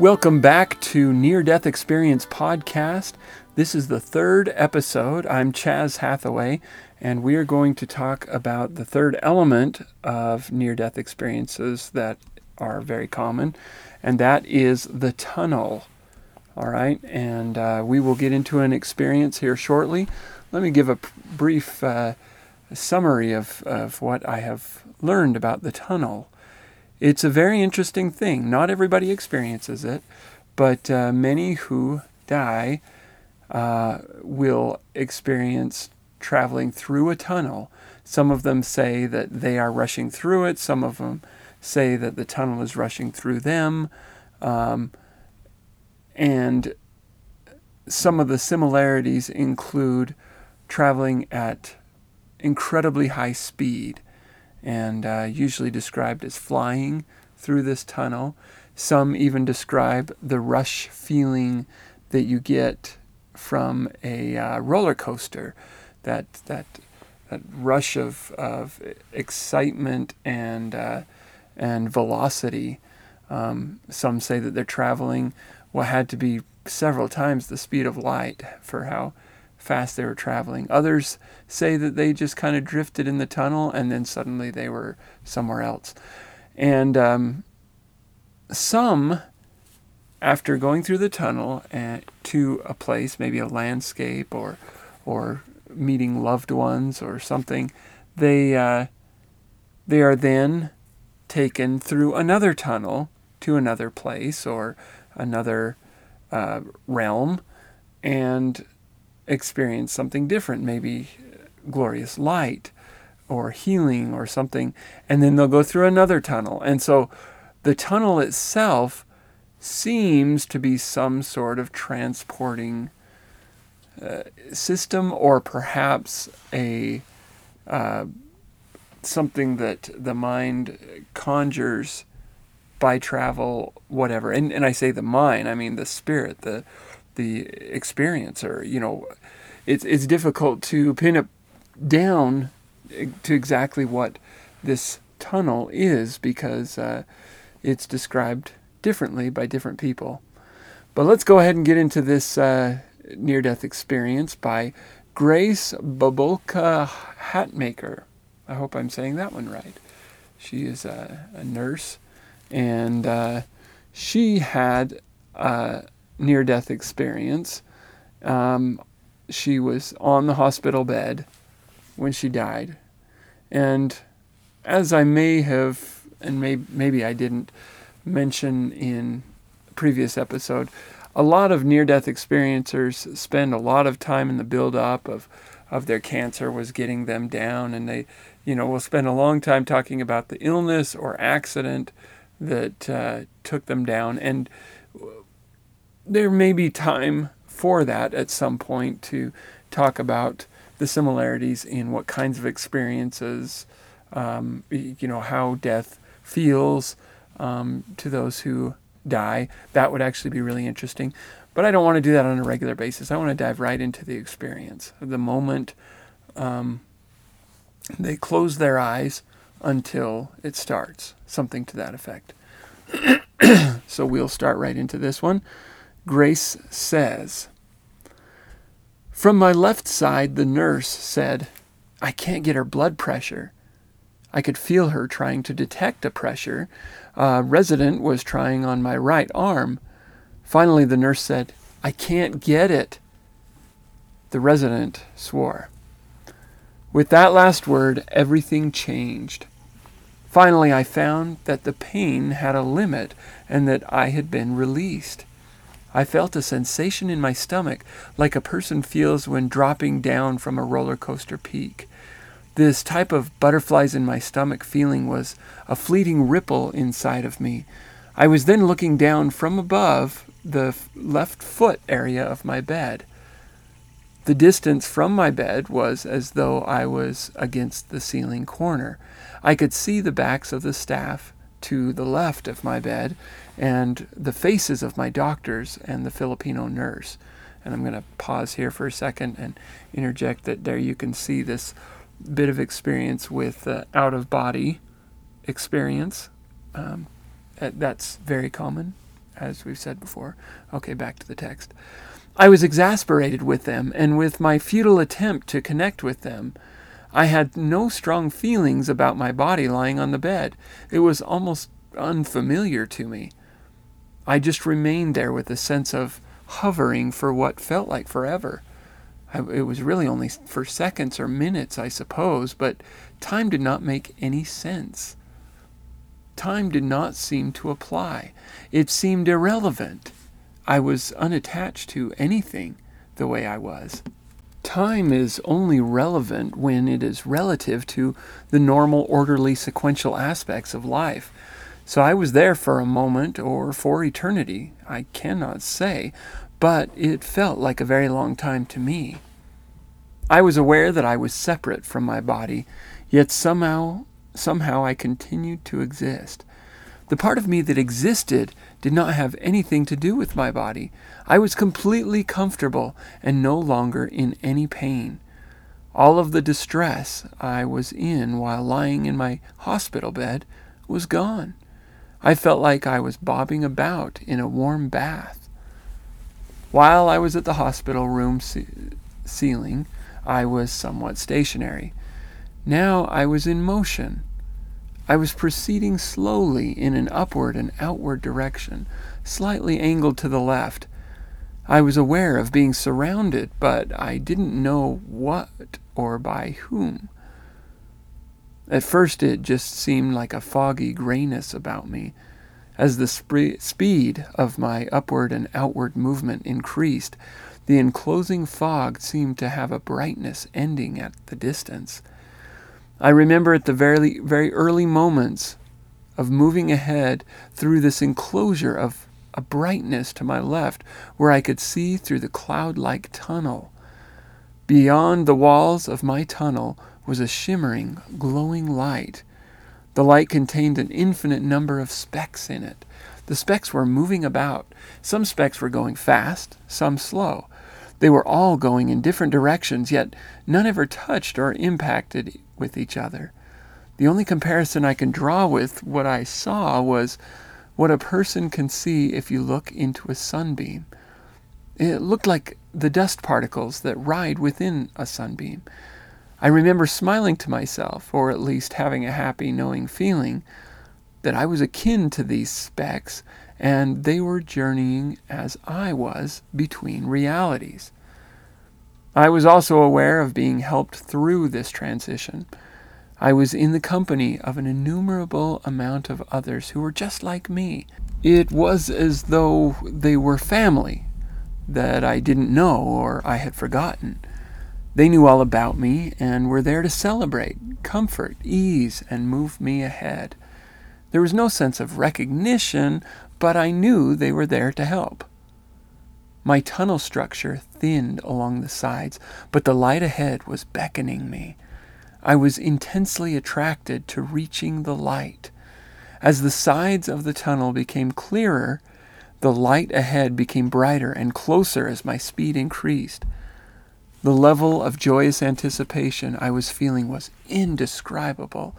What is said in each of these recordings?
Welcome back to Near Death Experience Podcast. This is the third episode. I'm Chaz Hathaway, and we are going to talk about the third element of near death experiences that are very common, and that is the tunnel. All right, and uh, we will get into an experience here shortly. Let me give a brief uh, summary of, of what I have learned about the tunnel. It's a very interesting thing. Not everybody experiences it, but uh, many who die uh, will experience traveling through a tunnel. Some of them say that they are rushing through it, some of them say that the tunnel is rushing through them. Um, and some of the similarities include traveling at incredibly high speed and uh, usually described as flying through this tunnel. Some even describe the rush feeling that you get from a uh, roller coaster, that that that rush of, of excitement and uh, and velocity. Um, some say that they're traveling what had to be several times the speed of light for how fast they were traveling. Others say that they just kind of drifted in the tunnel and then suddenly they were somewhere else. And um, some, after going through the tunnel and to a place, maybe a landscape or or meeting loved ones or something, they uh, they are then taken through another tunnel to another place or another uh, realm and experience something different, maybe glorious light or healing or something, and then they'll go through another tunnel. And so the tunnel itself seems to be some sort of transporting uh, system or perhaps a uh, something that the mind conjures by travel whatever and, and i say the mind i mean the spirit the the experiencer you know it's it's difficult to pin it down to exactly what this tunnel is because uh, it's described differently by different people. But let's go ahead and get into this uh, near death experience by Grace Bubulka Hatmaker. I hope I'm saying that one right. She is a, a nurse and uh, she had a near death experience. Um, she was on the hospital bed when she died. And as I may have, and may, maybe I didn't mention in previous episode, a lot of near-death experiencers spend a lot of time in the build-up of of their cancer was getting them down, and they, you know, will spend a long time talking about the illness or accident that uh, took them down, and there may be time for that at some point to talk about the similarities in what kinds of experiences, um, you know, how death feels um, to those who die. That would actually be really interesting. But I don't want to do that on a regular basis. I want to dive right into the experience. The moment um, they close their eyes until it starts, something to that effect. so we'll start right into this one. Grace says, From my left side, the nurse said, I can't get her blood pressure. I could feel her trying to detect a pressure. A resident was trying on my right arm. Finally, the nurse said, I can't get it. The resident swore. With that last word, everything changed. Finally, I found that the pain had a limit and that I had been released. I felt a sensation in my stomach like a person feels when dropping down from a roller coaster peak. This type of butterflies in my stomach feeling was a fleeting ripple inside of me. I was then looking down from above the left foot area of my bed. The distance from my bed was as though I was against the ceiling corner. I could see the backs of the staff to the left of my bed and the faces of my doctors and the Filipino nurse. And I'm going to pause here for a second and interject that there you can see this bit of experience with uh, out of body experience. Um, that's very common as we've said before. Okay, back to the text. I was exasperated with them and with my futile attempt to connect with them. I had no strong feelings about my body lying on the bed. It was almost unfamiliar to me. I just remained there with a sense of hovering for what felt like forever. I, it was really only for seconds or minutes, I suppose, but time did not make any sense. Time did not seem to apply. It seemed irrelevant. I was unattached to anything the way I was. Time is only relevant when it is relative to the normal, orderly, sequential aspects of life. So I was there for a moment or for eternity, I cannot say, but it felt like a very long time to me. I was aware that I was separate from my body, yet somehow somehow I continued to exist. The part of me that existed did not have anything to do with my body. I was completely comfortable and no longer in any pain. All of the distress I was in while lying in my hospital bed was gone. I felt like I was bobbing about in a warm bath. While I was at the hospital room ce- ceiling, I was somewhat stationary. Now I was in motion. I was proceeding slowly in an upward and outward direction, slightly angled to the left. I was aware of being surrounded, but I didn't know what or by whom. At first, it just seemed like a foggy grayness about me. As the sp- speed of my upward and outward movement increased, the enclosing fog seemed to have a brightness ending at the distance. I remember at the very, very early moments of moving ahead through this enclosure of a brightness to my left where I could see through the cloud like tunnel. Beyond the walls of my tunnel was a shimmering, glowing light. The light contained an infinite number of specks in it. The specks were moving about. Some specks were going fast, some slow. They were all going in different directions, yet none ever touched or impacted with each other. The only comparison I can draw with what I saw was what a person can see if you look into a sunbeam. It looked like the dust particles that ride within a sunbeam. I remember smiling to myself, or at least having a happy, knowing feeling, that I was akin to these specks and they were journeying as I was between realities. I was also aware of being helped through this transition. I was in the company of an innumerable amount of others who were just like me. It was as though they were family that I didn't know or I had forgotten. They knew all about me and were there to celebrate, comfort, ease, and move me ahead. There was no sense of recognition, but I knew they were there to help. My tunnel structure thinned along the sides, but the light ahead was beckoning me. I was intensely attracted to reaching the light. As the sides of the tunnel became clearer, the light ahead became brighter and closer as my speed increased. The level of joyous anticipation I was feeling was indescribable.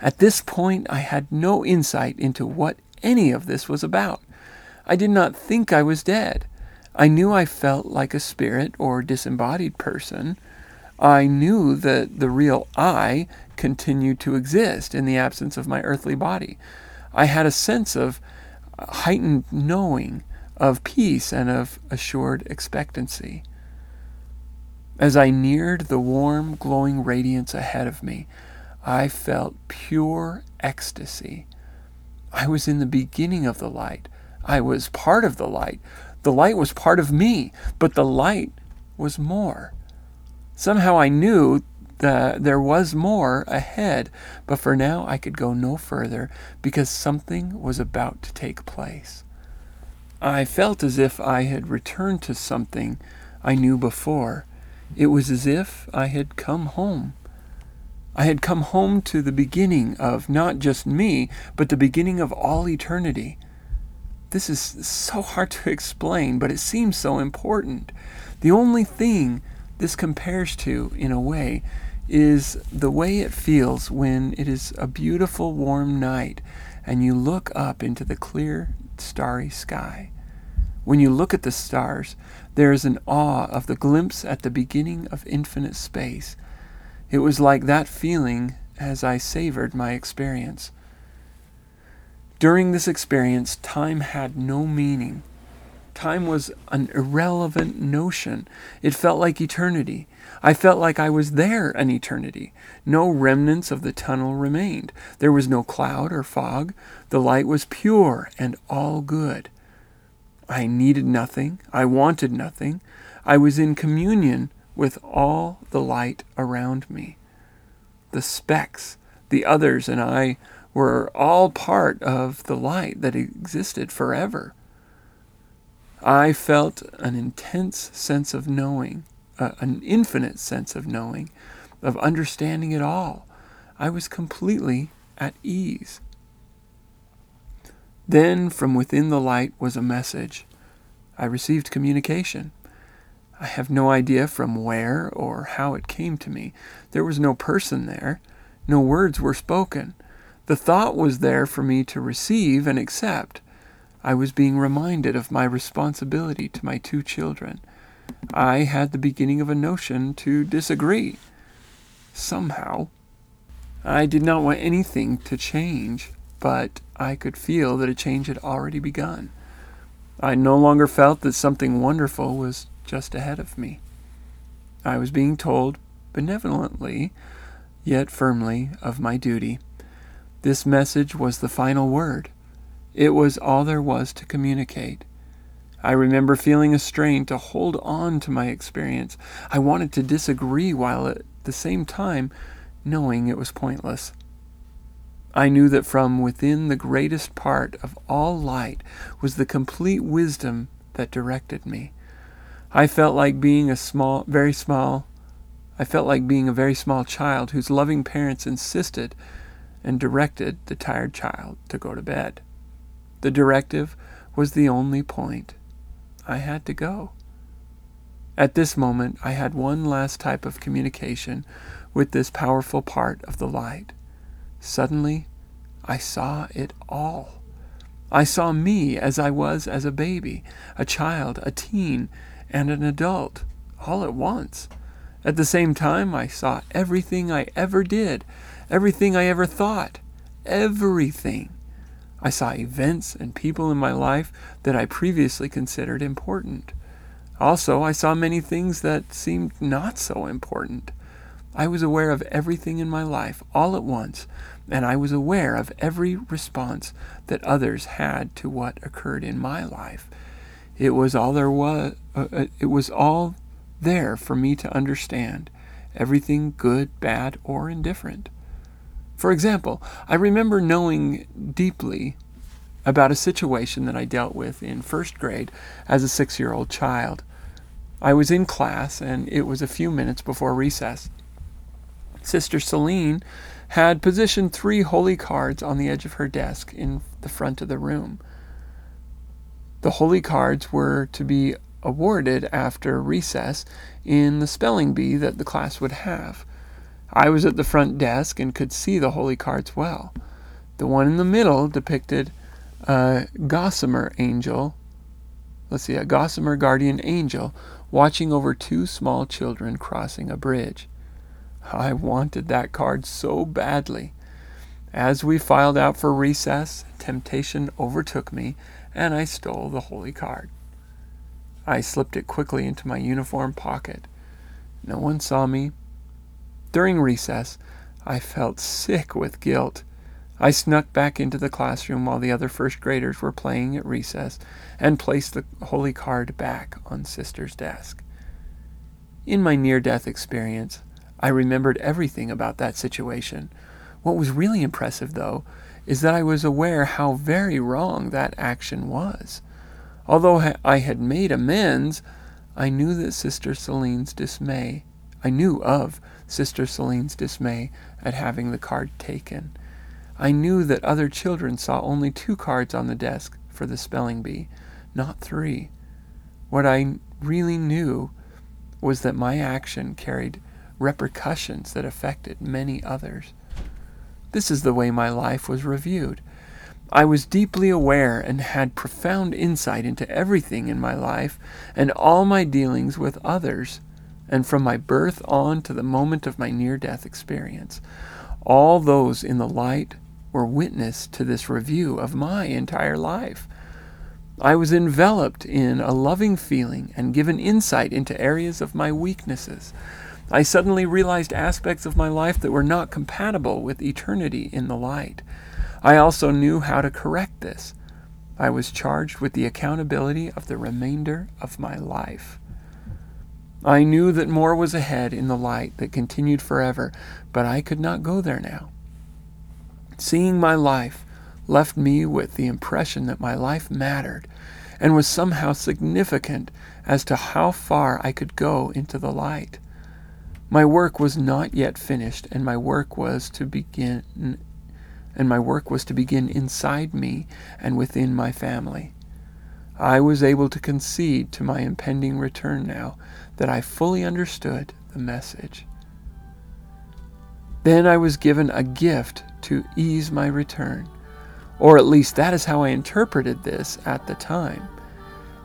At this point, I had no insight into what any of this was about. I did not think I was dead. I knew I felt like a spirit or disembodied person. I knew that the real I continued to exist in the absence of my earthly body. I had a sense of heightened knowing, of peace, and of assured expectancy. As I neared the warm, glowing radiance ahead of me, I felt pure ecstasy. I was in the beginning of the light. I was part of the light. The light was part of me, but the light was more. Somehow I knew that there was more ahead, but for now I could go no further because something was about to take place. I felt as if I had returned to something I knew before. It was as if I had come home. I had come home to the beginning of not just me, but the beginning of all eternity. This is so hard to explain, but it seems so important. The only thing this compares to, in a way, is the way it feels when it is a beautiful warm night and you look up into the clear starry sky. When you look at the stars, there is an awe of the glimpse at the beginning of infinite space. It was like that feeling as I savored my experience. During this experience, time had no meaning. Time was an irrelevant notion. It felt like eternity. I felt like I was there an eternity. No remnants of the tunnel remained. There was no cloud or fog. The light was pure and all good. I needed nothing. I wanted nothing. I was in communion with all the light around me. The specks, the others, and I were all part of the light that existed forever. I felt an intense sense of knowing, uh, an infinite sense of knowing, of understanding it all. I was completely at ease. Then, from within the light was a message. I received communication. I have no idea from where or how it came to me. There was no person there. No words were spoken. The thought was there for me to receive and accept. I was being reminded of my responsibility to my two children. I had the beginning of a notion to disagree. Somehow. I did not want anything to change, but I could feel that a change had already begun. I no longer felt that something wonderful was just ahead of me. I was being told, benevolently, yet firmly, of my duty. This message was the final word. It was all there was to communicate. I remember feeling a strain to hold on to my experience. I wanted to disagree while at the same time knowing it was pointless. I knew that from within the greatest part of all light was the complete wisdom that directed me. I felt like being a small, very small, I felt like being a very small child whose loving parents insisted and directed the tired child to go to bed. The directive was the only point. I had to go. At this moment, I had one last type of communication with this powerful part of the light. Suddenly, I saw it all. I saw me as I was as a baby, a child, a teen, and an adult, all at once. At the same time, I saw everything I ever did, everything I ever thought, everything. I saw events and people in my life that I previously considered important. Also, I saw many things that seemed not so important. I was aware of everything in my life all at once, and I was aware of every response that others had to what occurred in my life. It was all there was uh, uh it was all there for me to understand, everything good, bad, or indifferent. For example, I remember knowing deeply about a situation that I dealt with in first grade as a six year old child. I was in class, and it was a few minutes before recess. Sister Celine had positioned three holy cards on the edge of her desk in the front of the room. The holy cards were to be awarded after recess in the spelling bee that the class would have. I was at the front desk and could see the holy cards well. The one in the middle depicted a gossamer angel, let's see, a gossamer guardian angel watching over two small children crossing a bridge. I wanted that card so badly. As we filed out for recess, temptation overtook me, and I stole the holy card. I slipped it quickly into my uniform pocket. No one saw me, during recess, I felt sick with guilt. I snuck back into the classroom while the other first graders were playing at recess and placed the holy card back on Sister's desk. In my near death experience, I remembered everything about that situation. What was really impressive, though, is that I was aware how very wrong that action was. Although I had made amends, I knew that Sister Celine's dismay, I knew of Sister Celine's dismay at having the card taken. I knew that other children saw only two cards on the desk for the spelling bee, not three. What I really knew was that my action carried repercussions that affected many others. This is the way my life was reviewed. I was deeply aware and had profound insight into everything in my life and all my dealings with others, and from my birth on to the moment of my near death experience. All those in the light were witness to this review of my entire life. I was enveloped in a loving feeling and given insight into areas of my weaknesses. I suddenly realized aspects of my life that were not compatible with eternity in the light. I also knew how to correct this. I was charged with the accountability of the remainder of my life. I knew that more was ahead in the light that continued forever, but I could not go there now. Seeing my life left me with the impression that my life mattered and was somehow significant as to how far I could go into the light. My work was not yet finished, and my work was to begin and my work was to begin inside me and within my family. I was able to concede to my impending return now that I fully understood the message. Then I was given a gift to ease my return, or at least that is how I interpreted this at the time.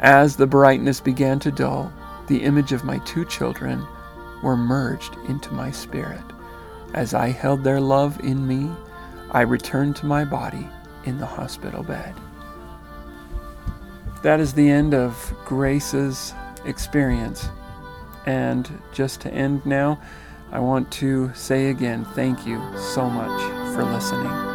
As the brightness began to dull, the image of my two children were merged into my spirit. As I held their love in me, I returned to my body in the hospital bed. That is the end of Grace's experience. And just to end now, I want to say again thank you so much for listening.